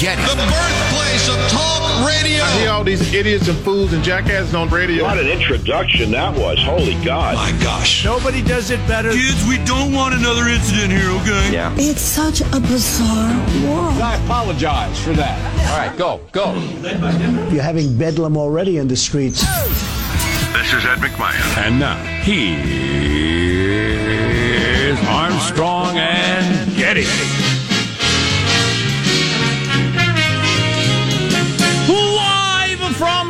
Getty. The birthplace of talk radio. I hear all these idiots and fools and jackasses on radio. What an introduction that was. Holy God. My gosh. Nobody does it better. Kids, we don't want another incident here, okay? Yeah. It's such a bizarre world. I apologize for that. All right, go, go. You're having bedlam already in the streets. This is Ed McMahon. And now, he is Armstrong and Getty.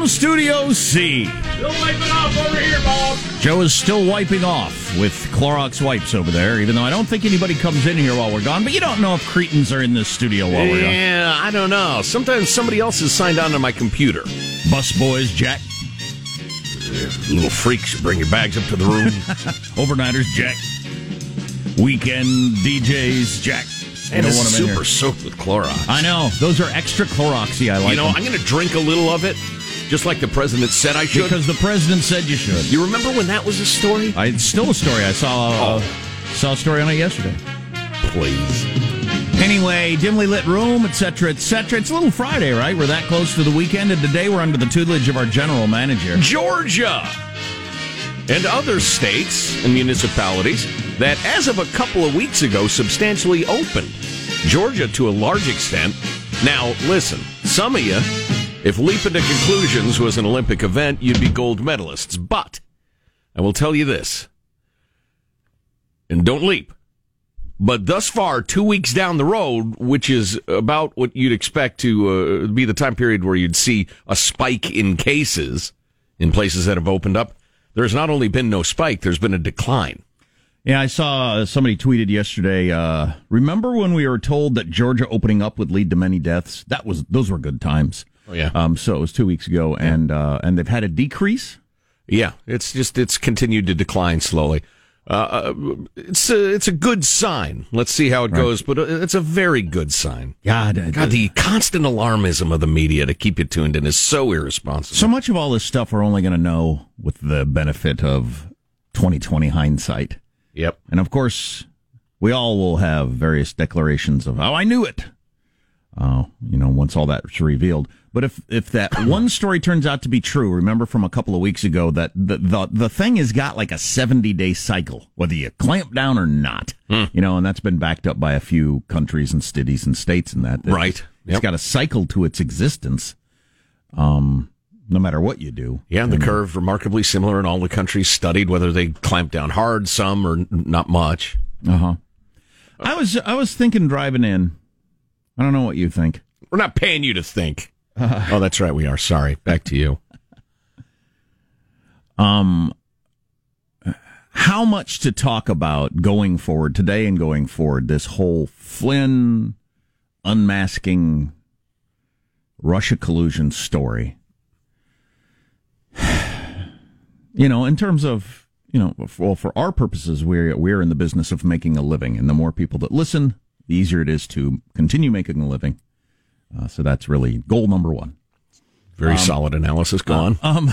From Studio C. Still wiping off over here, Bob. Joe is still wiping off with Clorox wipes over there, even though I don't think anybody comes in here while we're gone. But you don't know if cretins are in this studio while we're gone. Yeah, I don't know. Sometimes somebody else is signed on to my computer. Bus boys, Jack. Little freaks, bring your bags up to the room. Overnighters, Jack. Weekend DJs, Jack. and it's don't want 'em in super soaked with Clorox. I know. Those are extra Cloroxy. I like you know, them. I'm going to drink a little of it, just like the president said I should. because the president said you should. you remember when that was a story? I, it's still a story. I saw uh, Oh. saw a story on it yesterday. Please. Anyway, dimly lit room, etc., etc. It's a little Friday, right? We're that close to the weekend, and today we're under the tutelage of our general manager. Georgia and other states and municipalities that, as of a couple of weeks ago, substantially opened. Georgia to a large extent. Now, listen, some of you, if leaping to conclusions was an Olympic event, you'd be gold medalists. But I will tell you this, and don't leap. But thus far, two weeks down the road, which is about what you'd expect to uh, be the time period where you'd see a spike in cases in places that have opened up, there's not only been no spike, there's been a decline. Yeah, I saw uh, somebody tweeted yesterday. Uh, remember when we were told that Georgia opening up would lead to many deaths? That was those were good times. Oh, yeah. Um, so it was two weeks ago, and uh, and they've had a decrease. Yeah, it's just it's continued to decline slowly. Uh, uh, it's a, it's a good sign. Let's see how it goes, but uh, it's a very good sign. God, uh, God, the constant alarmism of the media to keep you tuned in is so irresponsible. so much of all this stuff we're only going to know with the benefit of 2020 hindsight. yep. And of course, we all will have various declarations of, oh, I knew it. Uh, you know, once all that's revealed. But if, if that one story turns out to be true, remember from a couple of weeks ago that the, the, the thing has got like a 70 day cycle, whether you clamp down or not. You know, and that's been backed up by a few countries and cities and states and that. Right. It's Yep. got a cycle to its existence. Um, no matter what you do. Yeah, and the curve remarkably similar in all the countries studied, whether they clamped down hard, some or not much. Uh huh. I was, I was thinking driving in. I don't know what you think. We're not paying you to think. oh, that's right. We are. Sorry. Back to you. um how much to talk about going forward today and going forward this whole Flynn unmasking Russia collusion story you know in terms of you know well for our purposes we're we're in the business of making a living and the more people that listen the easier it is to continue making a living uh, so that's really goal number 1 Very solid analysis. Go on. um,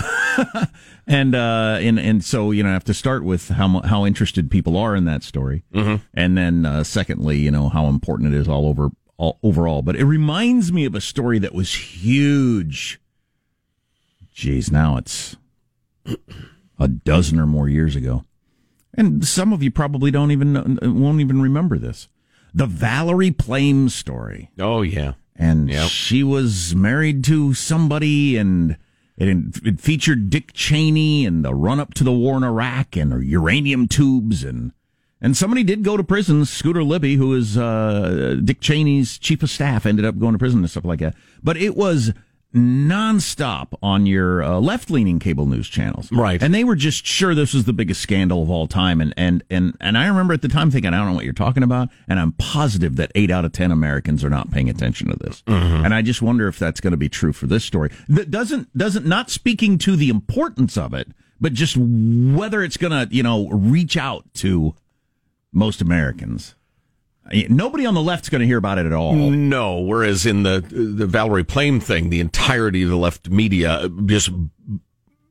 and uh, and and so you know, I have to start with how how interested people are in that story, Mhm. and then uh, secondly, you know, how important it is all over all overall. But it reminds me of a story that was huge. Geez, now it's a dozen or more years ago, and some of you probably don't even won't even remember this. The Valerie Plame story oh, yeah. And Yep. she was married to somebody and it, it featured Dick Cheney and the run up to the war in Iraq and uranium tubes and and somebody did go to prison. Scooter Libby, who is uh, Dick Cheney's chief of staff, ended up going to prison and stuff like that. But it was nonstop on your uh, left leaning cable news channels, Right. And they were just sure this was the biggest scandal of all time. And and and and I remember at the time thinking, I don't know what you're talking about, and I'm positive that eight out of ten Americans are not paying attention to this. And I just wonder if that's going to be true for this story. That doesn't doesn't not speaking to the importance of it, but just whether it's going to you know reach out to most Americans. Nobody on the left's going to hear about it at all. No, whereas in the the Valerie Plame thing, the entirety of the left media just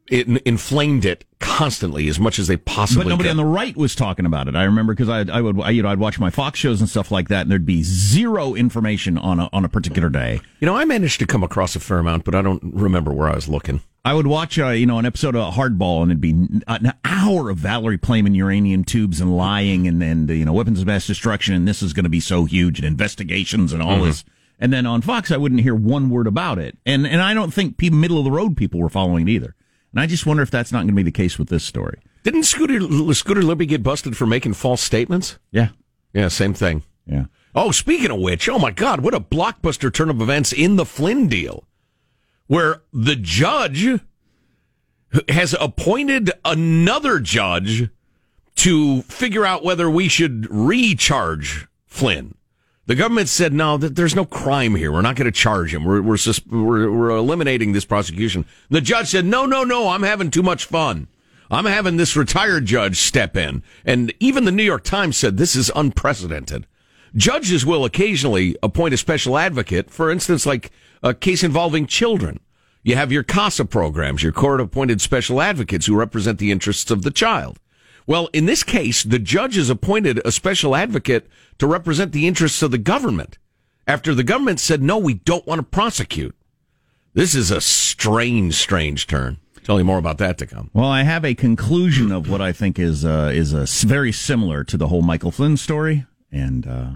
it inflamed it constantly as much as they possibly But nobody could. on the right was talking about it. I remember because I, I would, I, you know, I'd watch my Fox shows and stuff like that, and there'd be zero information on a, on a particular day. you know, I managed to come across a fair amount, but I don't remember where I was looking. I would watch, uh, you know, an episode of Hardball, and it'd be an hour of Valerie Playman uranium tubes and lying, and then you know, weapons of mass destruction, and this is going to be so huge, and investigations and all this. And then on Fox, I wouldn't hear one word about it, and and I don't think people, middle of the road people were following it either. And I just wonder if that's not going to be the case with this story. Didn't Scooter Scooter Libby get busted for making false statements? Yeah, Yeah, same thing. yeah. Oh, speaking of which, oh my God, what a blockbuster turn of events in the Flynn deal, where the judge has appointed another judge to figure out whether we should recharge Flynn. The government said no, there's no crime here. We're not going to charge him. We're we're, we're we're eliminating this prosecution. The judge said no, no, no. I'm having too much fun. I'm having this retired judge step in, and even the New York Times said this is unprecedented. Judges will occasionally appoint a special advocate, for instance, like a case involving children. You have your CASA programs, your court appointed special advocates who represent the interests of the child. Well, in this case, the judge has appointed a special advocate to represent the interests of the government after the government said, no, we don't want to prosecute. This is a strange, strange turn. Tell you more about that to come. Well, I have a conclusion of what I think is uh, is uh, very similar to the whole Michael Flynn story, and uh,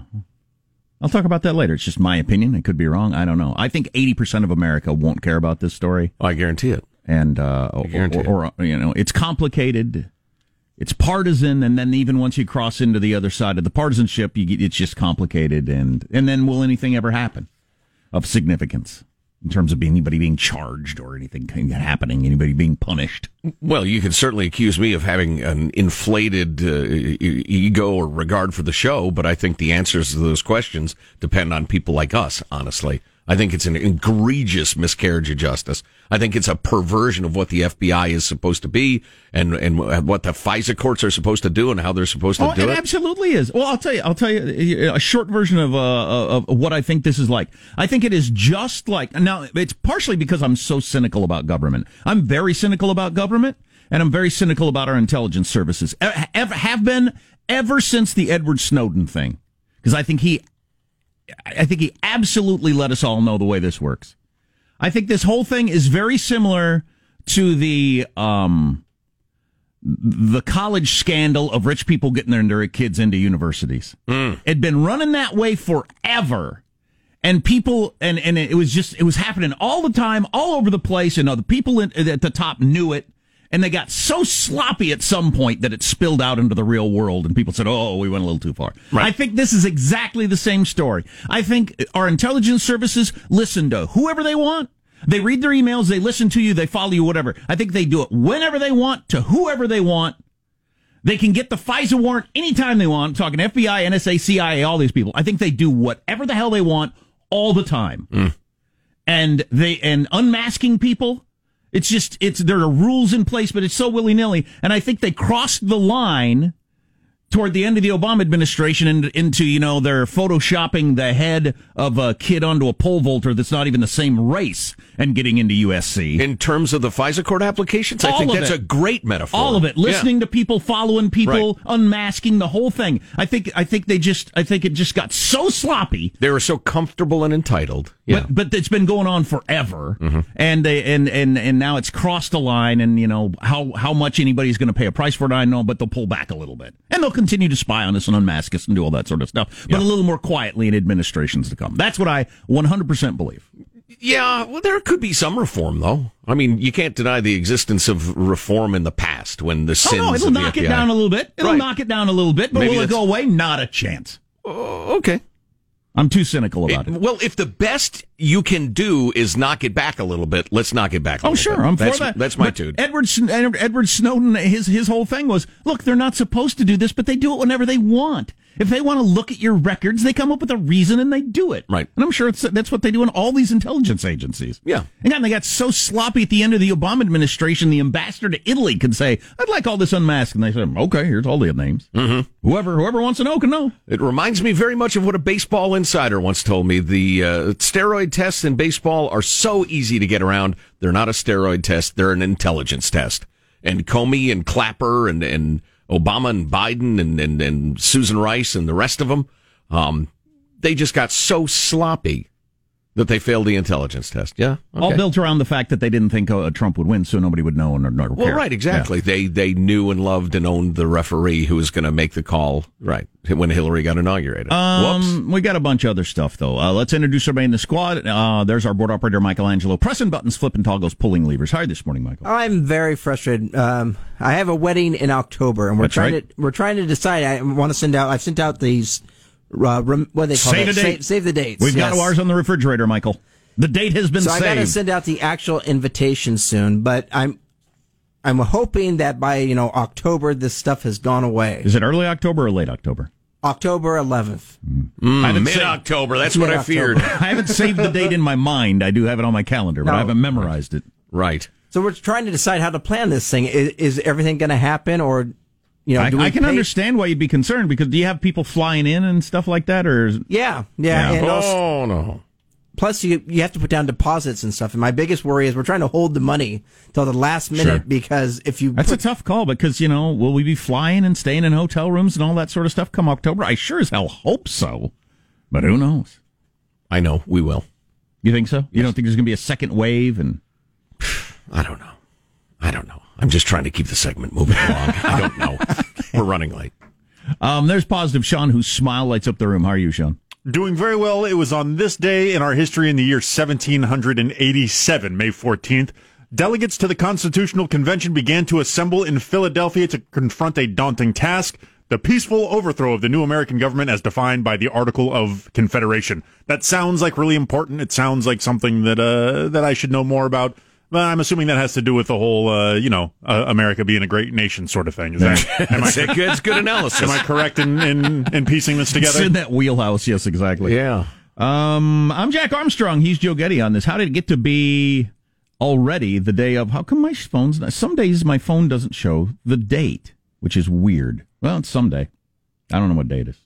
I'll talk about that later. It's just my opinion. I could be wrong. I don't know. I think eighty percent of America won't care about this story, I guarantee it. and uh, or, guarantee it. or, or you know, it's complicated. It's partisan, and then even once you cross into the other side of the partisanship, you get, it's just complicated. And and then will anything ever happen of significance in terms of anybody being charged or anything happening, anybody being punished? Well, you can certainly accuse me of having an inflated uh, ego or regard for the show, but I think the answers to those questions depend on people like us, honestly. I think it's an egregious miscarriage of justice. I think it's a perversion of what the FBI is supposed to be and, and what the FISA courts are supposed to do and how they're supposed to Oh, do it it. absolutely is. Well, I'll tell you. I'll tell you a short version of uh, of what I think this is like. I think it is just like now. It's partially because I'm so cynical about government. I'm very cynical about government, and I'm very cynical about our intelligence services. Ever, have been ever since the Edward Snowden thing, because I think he, I think he absolutely let us all know the way this works. I think this whole thing is very similar to the um the college scandal of rich people getting their, their kids into universities. It'd been running that way forever. And people, and, and it was just, it was happening all the time, all over the place. And other people in, at the top knew it. And they got so sloppy at some point that it spilled out into the real world. And people said, oh, we went a little too far. I think this is exactly the same story. I think our intelligence services listen to whoever they want. They read their emails, they listen to you, they follow you, whatever. I think they do it whenever they want, to whoever they want. They can get the FISA warrant anytime they want. I'm talking FBI, NSA, CIA, all these people. I think they do whatever the hell they want all the time. Mm. And they and unmasking people. It's just it's there are rules in place, but it's so willy nilly. And I think they crossed the line toward the end of the Obama administration into, into you know they're photoshopping the head of a kid onto a pole vaulter that's not even the same race and getting into USC. In terms of the FISA court applications, I think that's it. a great metaphor. All of it, Yeah. listening to people, following people, unmasking the whole thing. I think I think they just I think it just got so sloppy. They were so comfortable and entitled. Yeah. Mm-hmm. But but it's been going on forever, and they and and and now it's crossed the line, and you know how how much anybody's going to pay a price for it, I know, but they'll pull back a little bit, and they'll continue to spy on us and unmask us and do all that sort of stuff, but a little more quietly in administrations to come. That's what I 100 percent believe. Yeah, well, there could be some reform, though. I mean, you can't deny the existence of reform in the past when the sins. Oh no, it'll knock it down a little bit. It'll Right. knock it down a little bit, but Maybe will it go away? Not a chance. Oh, okay. I'm too cynical about it. Well, if the best you can do is knock it back a little bit, let's knock it back. A Oh, little sure, bit. I'm that's, for that. That's my dude. Edward Edward Snowden, his his whole thing was, look, they're not supposed to do this, but they do it whenever they want. If they want to look at your records, they come up with a reason and they do it. Right. And I'm sure it's, that's what they do in all these intelligence agencies. Yeah. And God, they got so sloppy at the end of the Obama administration, the ambassador to Italy could say, I'd like all this unmasked. And they said, okay, here's all the names. Mm-hmm. Whoever, whoever wants to know can know. It reminds me very much of what a baseball insider once told me. The uh, steroid tests in baseball are so easy to get around. They're not a steroid test; they're an intelligence test. And Comey and Clapper and and Obama and Biden and and, and Susan Rice and the rest of them, um, they just got so sloppy that they failed the intelligence test. Yeah, All built around the fact that they didn't think uh, Trump would win, so nobody would know and or Well, care. right, exactly. They they knew and loved and owned the referee who was going to make the call. Right when Hillary got inaugurated. Whoops. Um, we got a bunch of other stuff though. Uh, let's introduce everybody in the squad. Uh, there's our board operator MichaelAngelo, pressing buttons, flipping toggles, pulling levers. How are you this morning, Michael? I'm very frustrated. Um, I have a wedding in October, and we're That's trying right. to we're trying to decide. I want to send out. I've sent out these. Uh, rem, what do they call Save it? the date. Save, save the dates. We've got ours on the refrigerator, Michael. The date has been So I got to send out the actual invitation soon, but I'm I'm hoping that by you know October this stuff has gone away. Is it early October or late October? October 11th. I haven't Mid October. That's what I feared. I haven't saved the date in my mind. I do have it on my calendar, but No. I haven't memorized it. Right. So we're trying to decide how to plan this thing. Is, is everything going to happen, or you know, I, do we I can pay- understand why you'd be concerned because do you have people flying in and stuff like that, or is- Yeah, yeah, Yeah. and also, Oh no. plus you you have to put down deposits and stuff. And my biggest worry is we're trying to hold the money till the last minute Sure. because if you that's put, a tough call because you know will we be flying and staying in hotel rooms and all that sort of stuff come October? I sure as hell hope so, but who knows? I know we will. You think so? You don't think there's going to be a second wave and I don't know. I don't know. I'm just trying to keep the segment moving along. I don't know. We're running late. um, there's positive Sean whose smile lights up the room. How are you, Sean? Doing very well. It was on this day in our history in the year 1787, May 14th. Delegates to the Constitutional Convention began to assemble in Philadelphia to confront a daunting task the peaceful overthrow of the new American government as defined by the Article of Confederation. That sounds like really important. It sounds like something that, uh, that I should know more about. Well, I'm assuming that has to do with the whole, uh, you know, uh, America being a great nation sort of thing. Is that, am, I, It's a good, it's good analysis. am I correct in, in, in piecing this It's together? in that wheelhouse. Yes, exactly. Yeah. Um, I'm Jack Armstrong. He's Joe Getty on this. How did it get to be already the day of? How come my phone's not? Some days my phone doesn't show the date, which is weird. Well, it's someday. I don't know what day it is.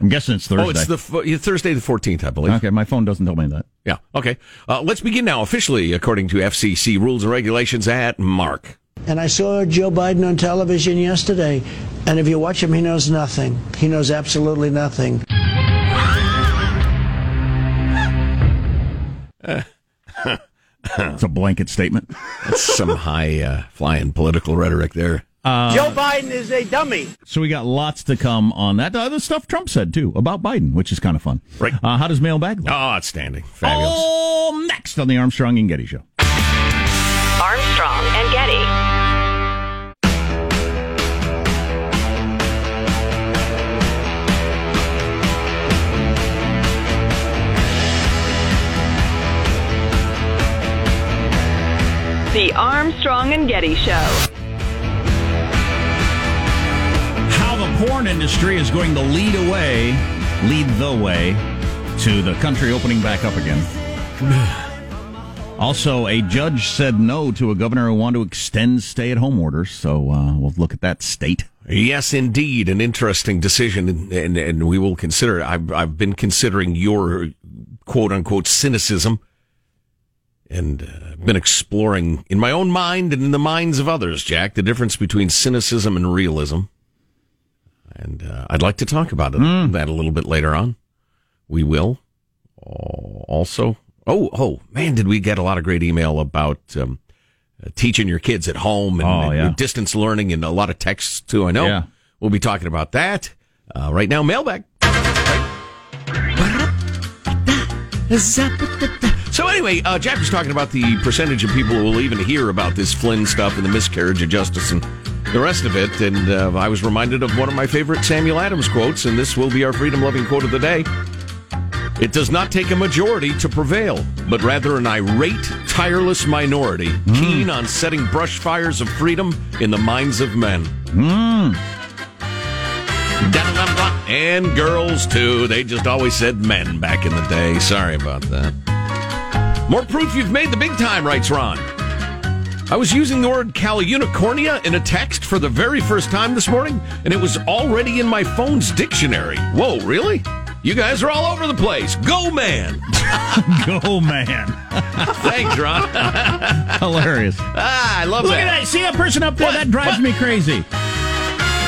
I'm guessing it's Thursday. Oh, it's the f- Thursday the 14th, I believe. okay. My phone doesn't tell me that. Yeah. Okay. Uh, let's begin now officially according to FCC rules and regulations at Mark. And I saw Joe Biden on television yesterday, and if you watch him, he knows nothing. He knows absolutely nothing. It's a blanket statement. That's some high uh, flying political rhetoric there. Joe Biden is a dummy. So we got lots to come on that. The other stuff Trump said too about Biden, which is kind of fun. Right. Uh, how does mailbag look? Oh, outstanding. Fabulous. Oh, next on the Armstrong and Getty Show. Armstrong and Getty. The Armstrong and Getty Show. Porn industry is going to lead away, lead the way to the country opening back up again. Also, a judge said no to a governor who wanted to extend stay-at-home orders. So uh, we'll look at that state. Yes, indeed, an interesting decision, and, and, and we will consider it. I've, I've been considering your quote unquote cynicism and uh, been exploring in my own mind and in the minds of others, Jack, the difference between cynicism and realism. And uh, I'd like to talk about it, that a little bit later on. We will. Uh, also, oh, oh, man, did we get a lot of great email about um, uh, teaching your kids at home and, Oh, and yeah. distance learning and a lot of texts too. I know. Yeah. We'll be talking about that uh, right now. Mailbag. So anyway, uh, Jack was talking about the percentage of people who will even hear about this Flynn stuff and the miscarriage of justice and the rest of it. And uh, I was reminded of one of my favorite Samuel Adams quotes, and this will be our freedom-loving quote of the day. It does not take a majority to prevail, but rather an irate, tireless minority, keen on setting brush fires of freedom in the minds of men. And girls, too. They just always said men back in the day. Sorry about that. More proof you've made the big time, writes Ron. I was using the word Caliunicornia in a text for the very first time this morning, and it was already in my phone's dictionary. Whoa, really? You guys are all over the place. Go, man. Go, man. Thanks, Ron. Hilarious. Ah, I love it. Look that. at that. See that person up there? That drives me crazy.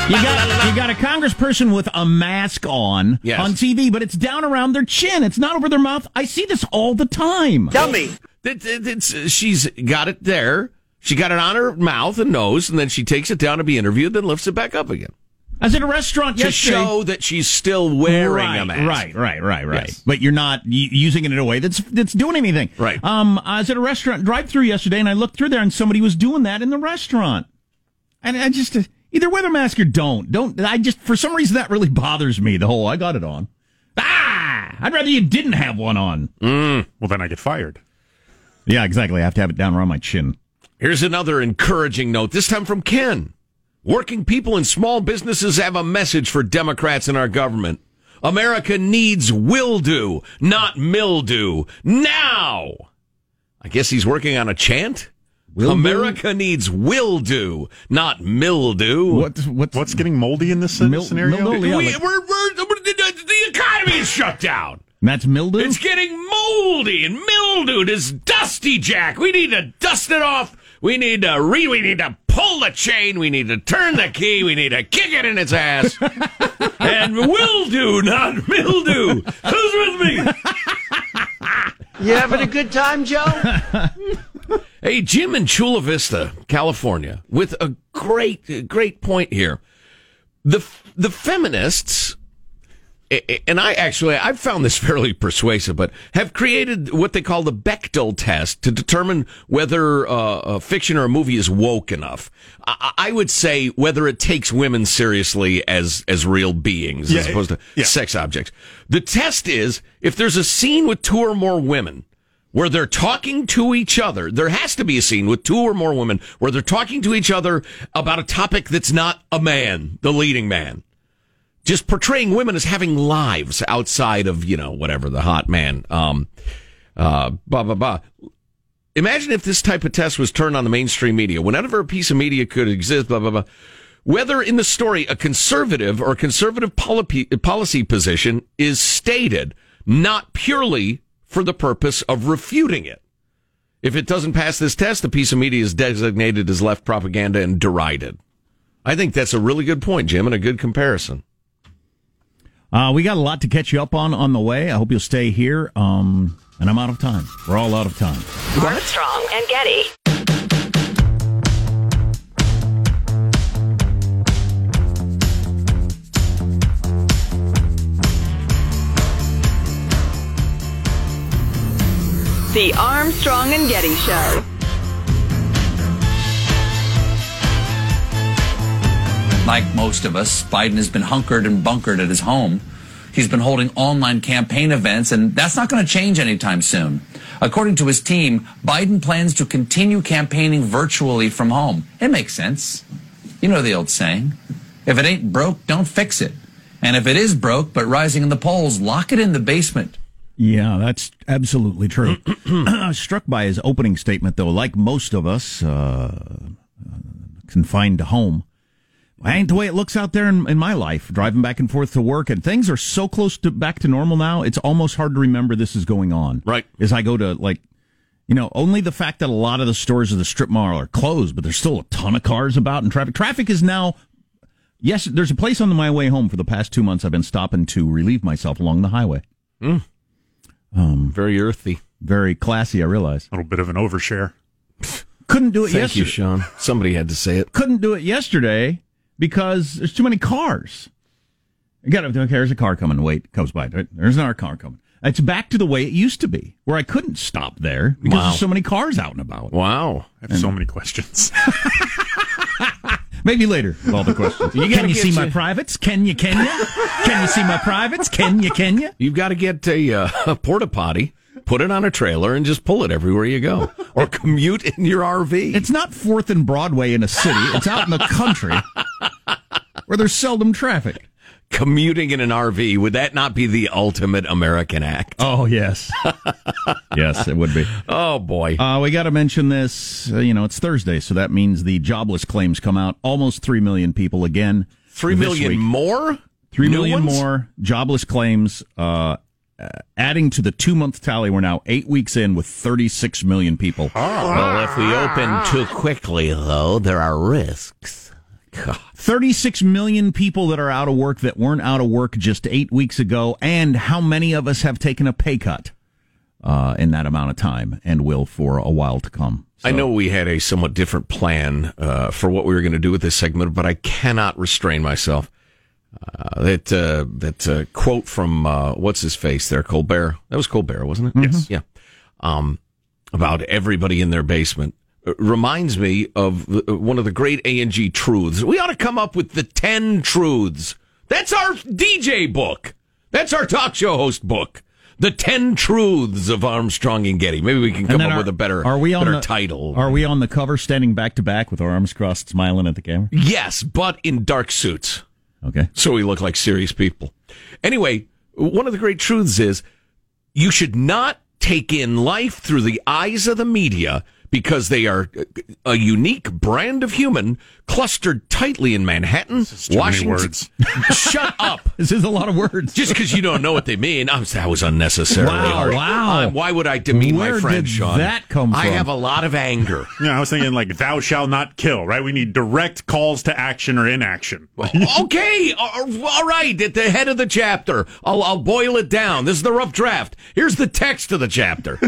You got, you got a congressperson with a mask on Yes. on TV, but it's down around their chin. It's not over their mouth. I see this all the time. Dummy. It, it, it's, she's got it there. She got it on her mouth and nose, and then she takes it down to be interviewed, then lifts it back up again. I was at a restaurant To yesterday. show that she's still wearing right, a mask. Right, right, right, right. Yes. But you're not using it in a way that's that's doing anything. Right. Um, I was at a restaurant drive-through yesterday, and I looked through there, and somebody was doing that in the restaurant. And I just either wear the mask or don't. Don't. I just for some reason that really bothers me. The whole I got it on. Ah, I'd rather you didn't have one on. Mm, well, then I get fired. Yeah, exactly. I have to have it down around my chin. Here's another encouraging note, this time from Ken. Working people and small businesses have a message for Democrats in our government. America needs will do, not mildew. Now! I guess he's working on a chant? Will do? America needs will do, not mildew. What? What? What's getting moldy in this Mil- scenario? mildew, yeah, we, like- we're, we're, the economy is shut down. That's mildew. It's getting moldy and mildewed. It's dusty, Jack. We need to dust it off. We need to re. We need to pull the chain. We need to turn the key. We need to kick it in its ass. and will do, not mildew. Who's with me? You having a good time, Joe? Hey, Jim in Chula Vista, California, with a great, great point here. The the feminists, and I actually I've found this fairly persuasive, but have created what they call the Bechdel test to determine whether uh, a fiction or a movie is woke enough. I, I would say whether it takes women seriously as as real beings as opposed to yeah. sex objects. The test is if there's a scene with two or more women where they're talking to each other. There has to be a scene with two or more women where they're talking to each other about a topic that's not a man, the leading man. Just portraying women as having lives outside of, you know, whatever, the hot man. Um, uh, blah, blah, blah. Imagine if this type of test was turned on the mainstream media. Whenever a piece of media could exist, blah, blah, blah. Whether in the story a conservative or conservative policy, policy position is stated, not purely for the purpose of refuting it. If it doesn't pass this test, the piece of media is designated as left propaganda and derided. I think that's a really good point, Jim, and a good comparison. Uh, we got a lot to catch you up on on the way. I hope you'll stay here. Um, and I'm out of time. We're all out of time. Armstrong and Getty. The Armstrong and Getty Show. Like most of us, Biden has been hunkered and bunkered at his home. He's been holding online campaign events, and that's not going to change anytime soon. According to his team, Biden plans to continue campaigning virtually from home. It makes sense. You know the old saying if it ain't broke, don't fix it. And if it is broke but rising in the polls, lock it in the basement. Yeah, that's absolutely true. I was struck by his opening statement, though. Like most of us, uh, confined to home, that ain't the way it looks out there in, in my life. Driving back and forth to work, and things are so close to back to normal now. It's almost hard to remember this is going on. Right. As I go to like, you know, only the fact that a lot of the stores of the strip mall are closed, but there's still a ton of cars about and traffic. Traffic is now. Yes, there's a place on my way home for the past two months. I've been stopping to relieve myself along the highway. Um, Very earthy. Very classy, I realize. A little bit of an overshare. Couldn't do it Thank yesterday. you, Sean. Somebody had to say it. Couldn't do it yesterday because there's too many cars. I got to, okay, there's a car coming. Wait, comes by. There's another car coming. It's back to the way it used to be, where I couldn't stop there because Wow. there's so many cars out and about. Wow. I have so many questions. Maybe later with all the questions. You can you get see my privates? Can you? Can you? Can you see my privates? Can you? Can you? You've got to get a, uh, a porta potty, put it on a trailer, and just pull it everywhere you go, or commute in your RV. It's not Fourth and Broadway in a city. It's out in the country where there's seldom traffic. Commuting in an RV. Would that not be the ultimate American act? Oh yes, yes, it would be. Oh boy, uh, we got to mention this. Uh, you know, it's Thursday, so that means the jobless claims come out. Almost three million people again. Three million week. more. Three New million ones? more jobless claims. Uh, uh, adding to the two month tally, we're now eight weeks in with 36 million people. Oh. Well, if we open too quickly, though, there are risks. God. 36 million people that are out of work that weren't out of work just eight weeks ago. And how many of us have taken a pay cut uh, in that amount of time and will for a while to come? I know we had a somewhat different plan uh, for what we were going to do with this segment, but I cannot restrain myself. Uh, that uh, that uh, quote from uh, what's his face there, Colbert. That was Colbert, wasn't it? Yes. Yeah. Um, about everybody in their basement Uh, reminds me of uh, one of the great A and G truths. We ought to come up with the ten truths. That's our DJ book. That's our talk show host book. The ten truths of Armstrong and Getty. Maybe we can come up are- with a better, are we on better the, title. Are we on the cover standing back to back with our arms crossed, smiling at the camera? Yes, but in dark suits. Okay. So we look like serious people. Anyway, one of the great truths is you should not take in life through the eyes of the media because they are a unique brand of human clustered tightly in Manhattan, too many Washington. words. Shut up. This is a lot of words. Just because you don't know what they mean, I was, that was unnecessary. Wow, wow. Uh, why would I demean Where my friend did Sean? that come I have a lot of anger. Yeah, I was thinking like "Thou shalt not kill." Right? We need direct calls to action or inaction. okay, all all right. At the head of the chapter, I'll, I'll boil it down. This is the rough draft. Here's the text of the chapter.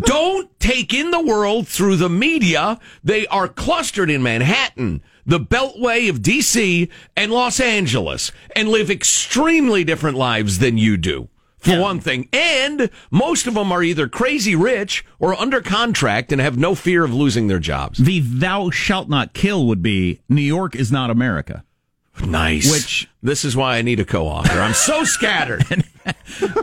Don't take in the world through the media. They are clustered in Manhattan, the beltway of DC and Los Angeles, and live extremely different lives than you do. For one thing, and most of them are either crazy rich or under contract and have no fear of losing their jobs. The thou shalt not kill would be New York is not America. Nice. Which- this is why I need a co-author. I'm so scattered.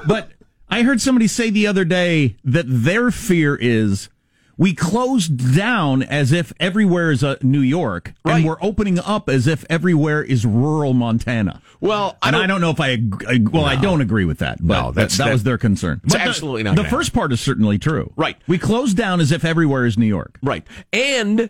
But I heard somebody say the other day that their fear is we closed down as if everywhere is New York, Right. and we're opening up as if everywhere is rural Montana. Well, I and don't, I don't know if I, I well, I don't agree with that. But No, that's- that, that was their concern. it's But the- absolutely not The first part is certainly true. Right. We closed down as if everywhere is New York. Right. And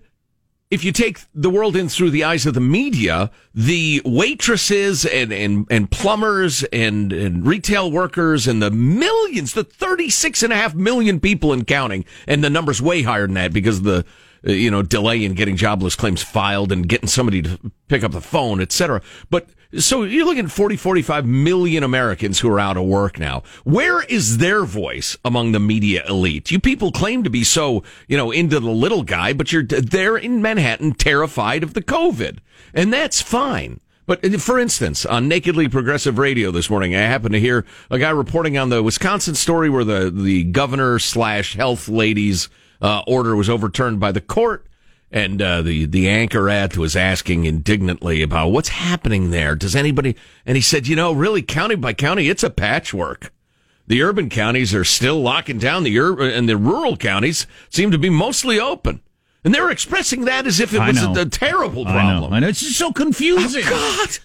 if you take the world in through the eyes of the media, the waitresses and, and, and plumbers and, and retail workers and the millions, the 36 and a half million people and counting, and the number's way higher than that because the, you know, delay in getting jobless claims filed and getting somebody to pick up the phone, et cetera. But so you're looking at 40, 45 million Americans who are out of work now. Where is their voice among the media elite? You people claim to be so, you know, into the little guy, but you're there in Manhattan terrified of the COVID. And that's fine. But uh, for instance, on Nakedly Progressive Radio this morning, I happened to hear a guy reporting on the Wisconsin story where the, the governor slash health lady's uh, order was overturned by the court. And uh, the the anchorette was asking indignantly about what's happening there. Does anybody? And he said, you know, really, county by county, it's a patchwork. The urban counties are still locking down. The urban and the rural counties seem to be mostly open. And they're expressing that as if it was a, a terrible I problem. know. I know. It's just so confusing. Oh, God.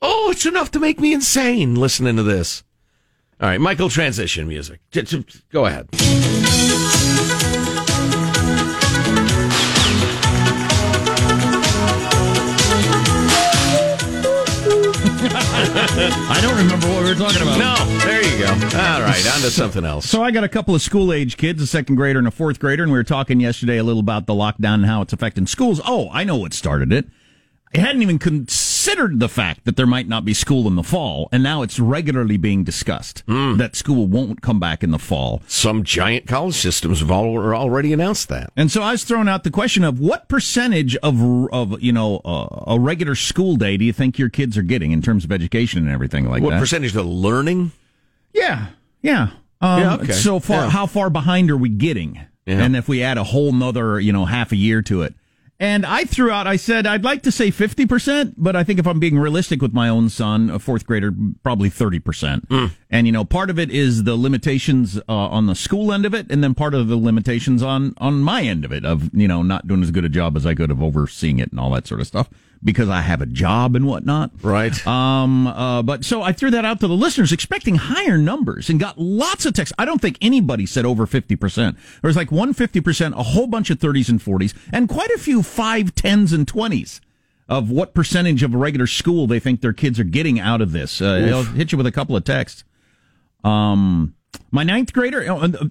Oh, it's enough to make me insane listening to this. All right, Michael, transition music. Go ahead. I don't remember what we were talking about. No, there you go. All right, on to something else. So I got a couple of school age kids, a second grader and a fourth grader, and we were talking yesterday a little about the lockdown and how it's affecting schools. Oh, I know what started it. I hadn't even considered the fact that there might not be school in the fall, and now it's regularly being discussed that school won't come back in the fall. Some giant college systems have al- already announced that. And so I was throwing out the question of what percentage of of you know uh, a regular school day do you think your kids are getting in terms of education and everything like what that? What percentage of learning? Yeah, yeah. Um, Yeah, okay. So far, Yeah. how far behind are we getting? Yeah. And if we add a whole nother, you know, half a year to it, And I threw out, I said, I'd like to say 50%, but I think if I'm being realistic with my own son, a fourth grader, probably 30%. Hmm. And, you know, part of it is the limitations uh, on the school end of it, and then part of the limitations on, on my end of it, of, you know, not doing as good a job as I could of overseeing it and all that sort of stuff because I have a job and whatnot. Right. Um, uh, but so I threw that out to the listeners expecting higher numbers and got lots of texts. I don't think anybody said over 50%. There was like one 50%, a whole bunch of 30s and 40s, and quite a few 5, 10s, and 20s of what percentage of a regular school they think their kids are getting out of this. Uh, I'll hit you with a couple of texts. Um, my ninth grader,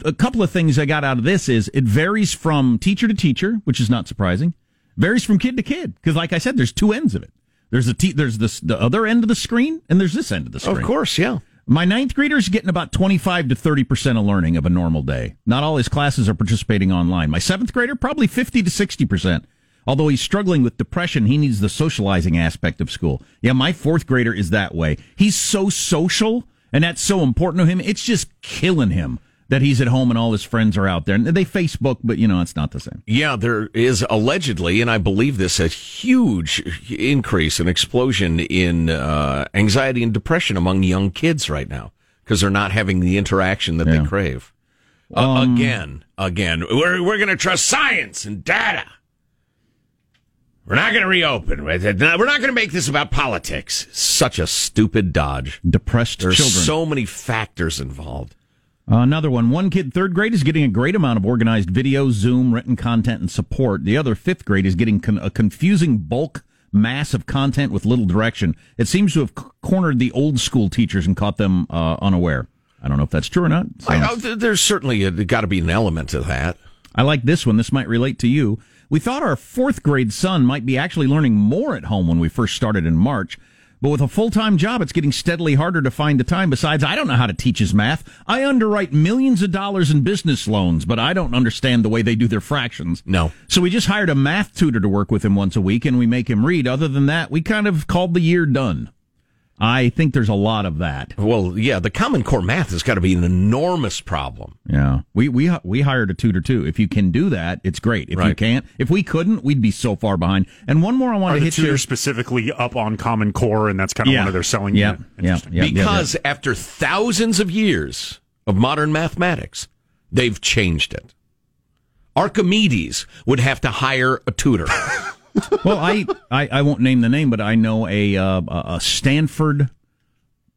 a couple of things I got out of this is it varies from teacher to teacher, which is not surprising. Varies from kid to kid because, like I said, there's two ends of it. There's the there's this the other end of the screen, and there's this end of the screen. Of course, yeah. My ninth grader is getting about 25 to 30 percent of learning of a normal day. Not all his classes are participating online. My seventh grader probably 50 to 60 percent. Although he's struggling with depression, he needs the socializing aspect of school. Yeah, my fourth grader is that way. He's so social, and that's so important to him. It's just killing him that he's at home and all his friends are out there. And they Facebook, but you know, it's not the same. Yeah, there is allegedly, and I believe this, a huge increase, an explosion in uh, anxiety and depression among young kids right now because they're not having the interaction that Yeah. they crave. Uh, Um, again, again, we're we're going to trust science and data. We're not going to reopen. We're not going to make this about politics. Such a stupid dodge. Depressed There's children. so many factors involved. Another one. One kid, third grade, is getting a great amount of organized video, Zoom, written content, and support. The other, fifth grade, is getting con- a confusing bulk mass of content with little direction. It seems to have c- cornered the old school teachers and caught them uh, unaware. I don't know if that's true or not. I Sounds- there's certainly got to be an element to that. I like this one. This might relate to you. We thought our fourth grade son might be actually learning more at home when we first started in March. But with a full time job, it's getting steadily harder to find the time. Besides, I don't know how to teach his math. I underwrite millions of dollars in business loans, but I don't understand the way they do their fractions. No. So we just hired a math tutor to work with him once a week and we make him read. Other than that, we kind of called the year done. I think there's a lot of that. Well, yeah, the Common Core math has got to be an enormous problem. Yeah, we we we hired a tutor too. If you can do that, it's great. If you can't, if we couldn't, we'd be so far behind. And one more I want Are to the hit you. specifically up on Common Core, and that's kind of Yeah. one of their selling Yeah. unit? Yeah. Interesting. Yeah. because after thousands of years of modern mathematics, they've changed it. Archimedes would have to hire a tutor. well, I, I I won't name the name, but I know a uh, a Stanford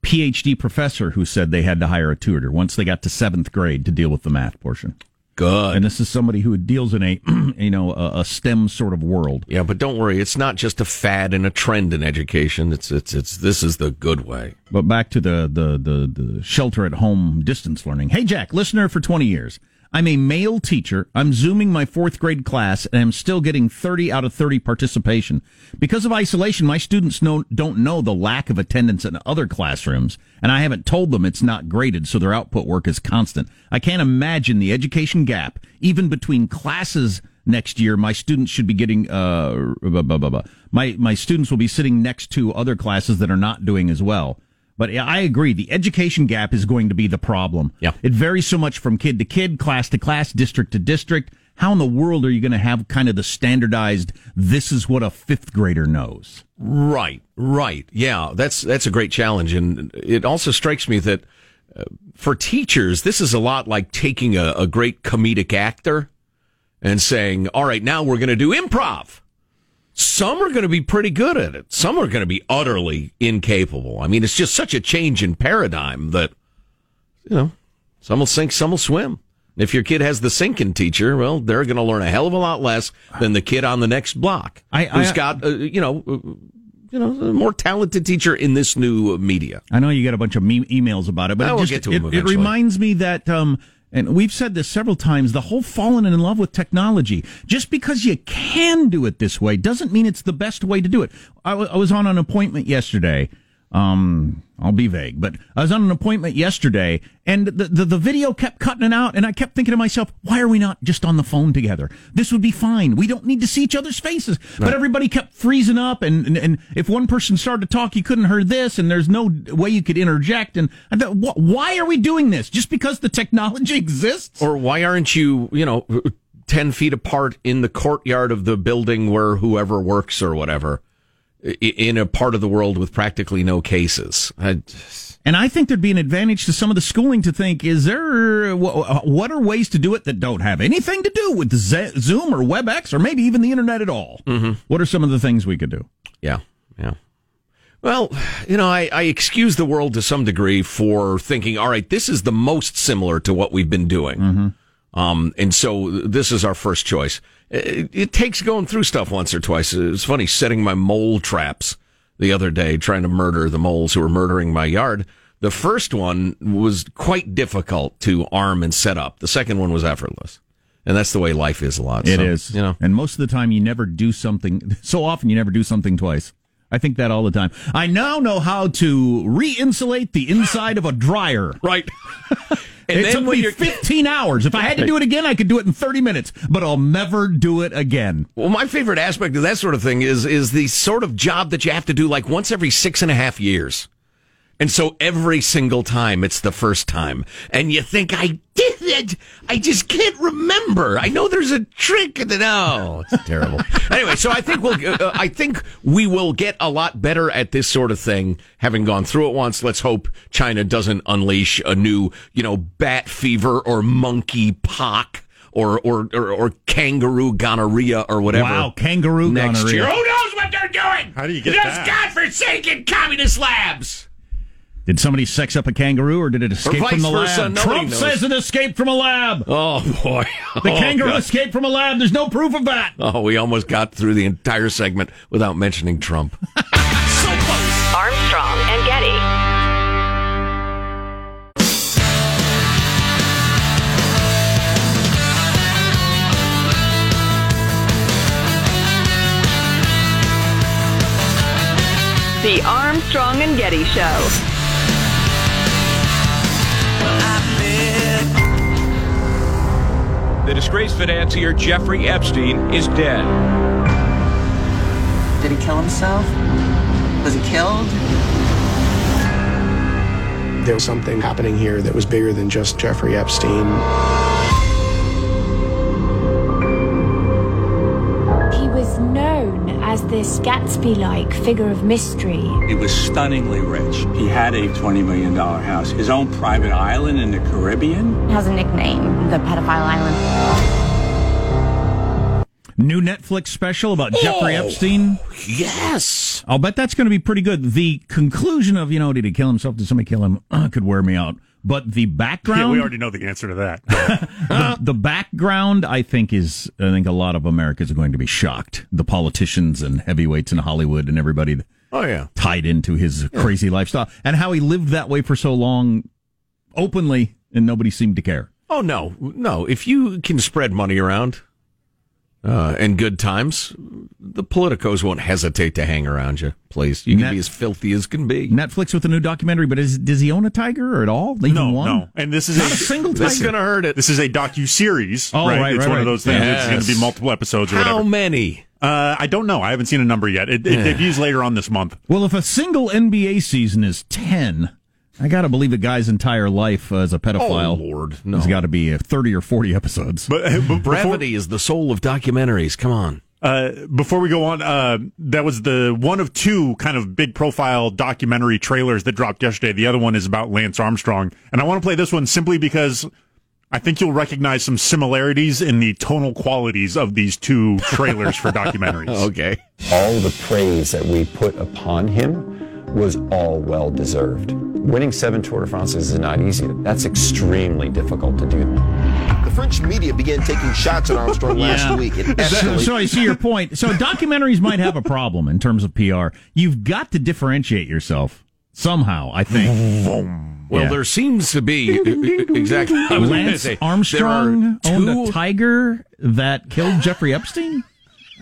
PhD professor who said they had to hire a tutor once they got to seventh grade to deal with the math portion. Good. And this is somebody who deals in a you know a, a STEM sort of world. Yeah, but don't worry, it's not just a fad and a trend in education. It's it's it's this is the good way. But back to the, the, the, the shelter at home distance learning. Hey, Jack, listener for 20 years. I'm a male teacher. I'm Zooming my fourth grade class and I'm still getting 30 out of 30 participation. Because of isolation, my students know, don't know the lack of attendance in other classrooms and I haven't told them it's not graded so their output work is constant. I can't imagine the education gap, even between classes next year. My students should be getting, uh, blah, blah, blah, my, my students will be sitting next to other classes that are not doing as well. But I agree. The education gap is going to be the problem. Yeah. It varies so much from kid to kid, class to class, district to district. How in the world are you going to have kind of the standardized, this is what a fifth grader knows? Right, right. Yeah, that's that's a great challenge, and it also strikes me that uh, for teachers, this is a lot like taking a, a great comedic actor and saying, "All right, now we're going to do improv." Some are going to be pretty good at it. Some are going to be utterly incapable. I mean, it's just such a change in paradigm that you know, some will sink, some will swim. If your kid has the sinking teacher, well, they're going to learn a hell of a lot less than the kid on the next block I- who's I- got, uh, you know, uh, you know, a more talented teacher in this new media. I know you got a bunch of me- emails about it, but I it, just, get to it, it reminds me that, um, and we've said this several times, the whole falling in love with technology. Just because you can do it this way doesn't mean it's the best way to do it. I, w- I was on an appointment yesterday. Um, I'll be vague, but I was on an appointment yesterday and the, the, the video kept cutting it out and I kept thinking to myself, why are we not just on the phone together? This would be fine. We don't need to see each other's faces. But everybody kept freezing up and, and, and if one person started to talk, you couldn't hear this and there's no way you could interject. And I thought, wh- why are we doing this? Just because the technology exists? Or why aren't you, you know, 10 feet apart in the courtyard of the building where whoever works or whatever in a part of the world with practically no cases. I, And I think there'd be an advantage to some of the schooling to think: is there uh, uh, what are ways to do it that don't have anything to do with Zoom or WebEx or maybe even the internet at all? Mm-hmm. What are some of the things we could do? yeah, yeah. Well, you know, I, I excuse the world to some degree for thinking, all right, this is the most similar to what we've been doing. Mm-hmm. Um, and so this is our first choice. It, it takes going through stuff once or twice. It's funny setting my mole traps the other day, trying to murder the moles who were murdering my yard. The first one was quite difficult to arm and set up. The second one was effortless. And that's the way life is a lot. It So, is, You know, and most of the time you never do something. So often you never do something twice. I think that all the time. I now know how to re-insulate the inside of a dryer. right. And it then took me you're- 15 hours. If I had to do it again, I could do it in 30 minutes, but I'll never do it again. Well, my favorite aspect of that sort of thing is is the sort of job that you have to do like once every six and a half years. And so every single time it's the first time. And you think, I did it. I just can't remember. I know there's a trick. And then, oh, it's terrible. anyway, so I think we'll, uh, I think we will get a lot better at this sort of thing having gone through it once. Let's hope China doesn't unleash a new, you know, bat fever or monkey pock. Or, or, or, or kangaroo gonorrhea or whatever. Wow, kangaroo next gonorrhea. year. Who knows what they're doing? How do you get Those that? godforsaken communist labs. Did somebody sex up a kangaroo or did it escape from the versa, lab? nobody Trump knows. says it escaped from a lab. Oh boy, The Oh, kangaroo God. escaped from a lab. There's no proof of that. Oh, we almost got through the entire segment without mentioning Trump. so close. Armstrong and Getty. The Armstrong and Getty Show. The disgraced financier Jeffrey Epstein is dead. Did he kill himself? Was he killed? There was something happening here that was bigger than just Jeffrey Epstein. As this Gatsby like figure of mystery. He was stunningly rich. He had a $20 million house, his own private island in the Caribbean. Has a nickname, the pedophile island. New Netflix special about Jeffrey Epstein. Yes. I'll bet that's going to be pretty good. The conclusion of, you know, did he kill himself? Did somebody kill him? Uh, could wear me out. But the background. Yeah, we already know the answer to that. the, the background, I think is, I think a lot of Americans are going to be shocked. The politicians and heavyweights in Hollywood and everybody Oh yeah. tied into his crazy lifestyle and how he lived that way for so long openly and nobody seemed to care. Oh no, no. If you can spread money around uh, and good times, the politicos won't hesitate to hang around you. Please, you can Net- be as filthy as can be. Netflix with a new documentary, but is, does he own a tiger or at all? Even no, one? no. And this is Not a single this This is gonna hurt it. This is a docu series. Oh, right? right, It's right, one right. of those things. It's going to be multiple episodes or whatever. How whatever. many? Uh, I don't know. I haven't seen a number yet. It, it debuts later on this month. Well, if a single NBA season is 10, I got to believe a guy's entire life uh, as a pedophile Oh, Lord, no. has got to be uh, 30 or 40 episodes. But, but before, Brevity is the soul of documentaries. Come on. uh, before we go on, uh, that was the one of two kind of big profile documentary trailers that dropped yesterday. The other one is about Lance Armstrong. And I want to play this one simply because I think you'll recognize some similarities in the tonal qualities of these two trailers for documentaries. Okay. All the praise that we put upon him was all well deserved. Winning seven Tour de France is not easy. That's extremely difficult to do. The French media began taking shots at Armstrong last week. It So, so I see your point. So documentaries might have a problem in terms of PR. You've got to differentiate yourself somehow, I think. Well, Yeah. there seems to be exactly. I was Lance say, Armstrong there are owned a tiger that killed Jeffrey Epstein?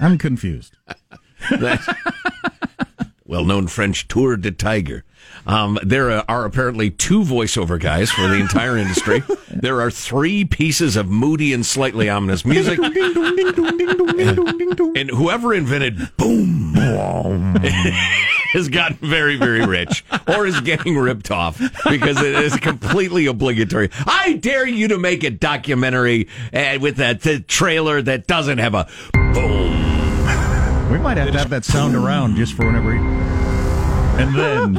I'm confused. well-known French Tour de Tiger. Um, there are apparently two voiceover guys for the entire industry. There are three pieces of moody and slightly ominous music. and whoever invented boom has gotten very, very rich or is getting ripped off because it is completely obligatory. I dare you to make a documentary uh, with the trailer that doesn't have a boom. We might have to have that sound around just for whenever. And then,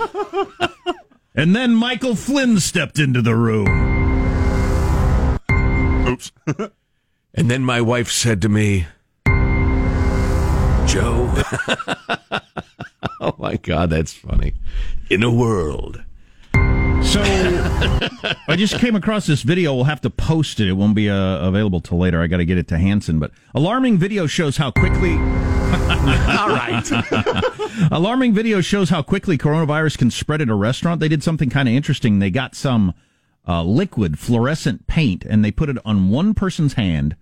and then Michael Flynn stepped into the room. Oops. and then my wife said to me, Joe. oh my God, that's funny. In a world. So I just came across this video. We'll have to post it. It won't be uh, available till later. I got to get it to Hanson. But alarming video shows how quickly. All right. alarming video shows how quickly coronavirus can spread at a restaurant. They did something kind of interesting. They got some uh, liquid fluorescent paint and they put it on one person's hand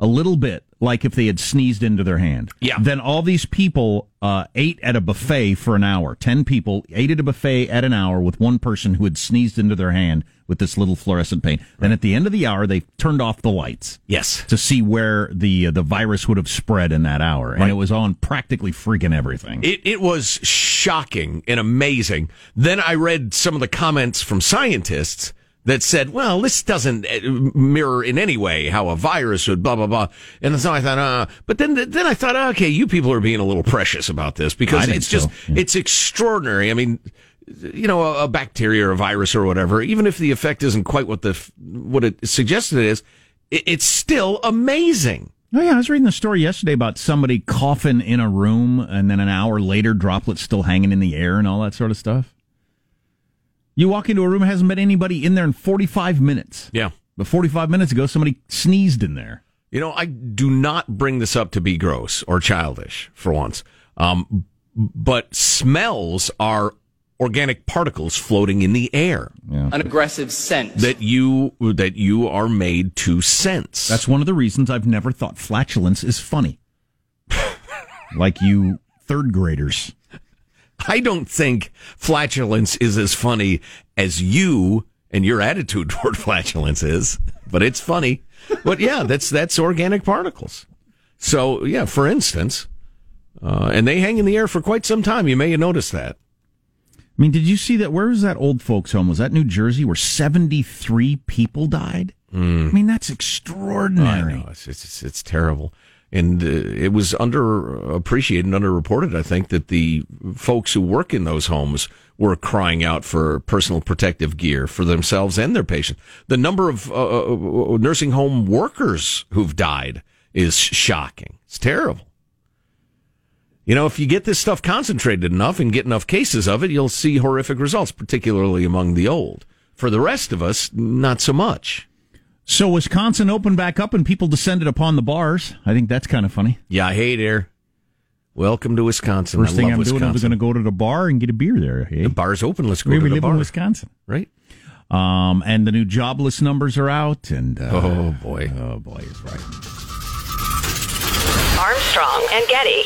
a little bit like if they had sneezed into their hand. Yeah. Then all these people uh, ate at a buffet for an hour. Ten people ate at a buffet at an hour with one person who had sneezed into their hand with this little fluorescent paint. Then at the end of the hour, they turned off the lights. Yes. To see where the uh, the virus would have spread in that hour, and Right. it was on practically freaking everything. It, it was shocking and amazing. Then I read some of the comments from scientists that said, well, this doesn't uh, mirror in any way how a virus would blah, blah, blah. And so I thought, uh, but then, then I thought, okay, you people are being a little precious about this because it's just, yeah. it's extraordinary. I mean, you know, a, a bacteria or a virus or whatever, even if the effect isn't quite what the, what it suggested it is, it, it's still amazing. Oh yeah, I was reading the story yesterday about somebody coughing in a room, and then an hour later, droplets still hanging in the air and all that sort of stuff. You walk into a room, hasn't been anybody in there in forty-five minutes. Yeah. But forty-five minutes ago, somebody sneezed in there. You know, I do not bring this up to be gross or childish for once. Um, but smells are organic particles floating in the air An aggressive scent. that you that you are made to sense. That's one of the reasons I've never thought flatulence is funny. like you third graders. I don't think flatulence is as funny as you and your attitude toward flatulence is, but it's funny. But yeah, that's that's organic particles. So yeah, for instance, uh, and they hang in the air for quite some time. You may have noticed that. I mean, did you see that? Where was that old folks' home? Was that New Jersey, where seventy-three people died? I mean, that's extraordinary. I know it's, it's, it's terrible, and uh, it was underappreciated and underreported. I think that the folks who work in those homes were crying out for personal protective gear for themselves and their patients. The number of uh, uh, nursing home workers who've died is shocking. It's terrible. You know, if you get this stuff concentrated enough and get enough cases of it, you'll see horrific results, particularly among the old. For the rest of us, not so much. So Wisconsin opened back up and people descended upon the bars. I think that's kind of funny. Yeah, hey there. Welcome to Wisconsin. First I thing love I'm Wisconsin. doing is going to go to the bar and get a beer there. Hey? The bar's open. Let's go we to the live bar. in Wisconsin, right? Um, and the new jobless numbers are out. And uh, Oh boy, oh boy, is right. Armstrong and Getty.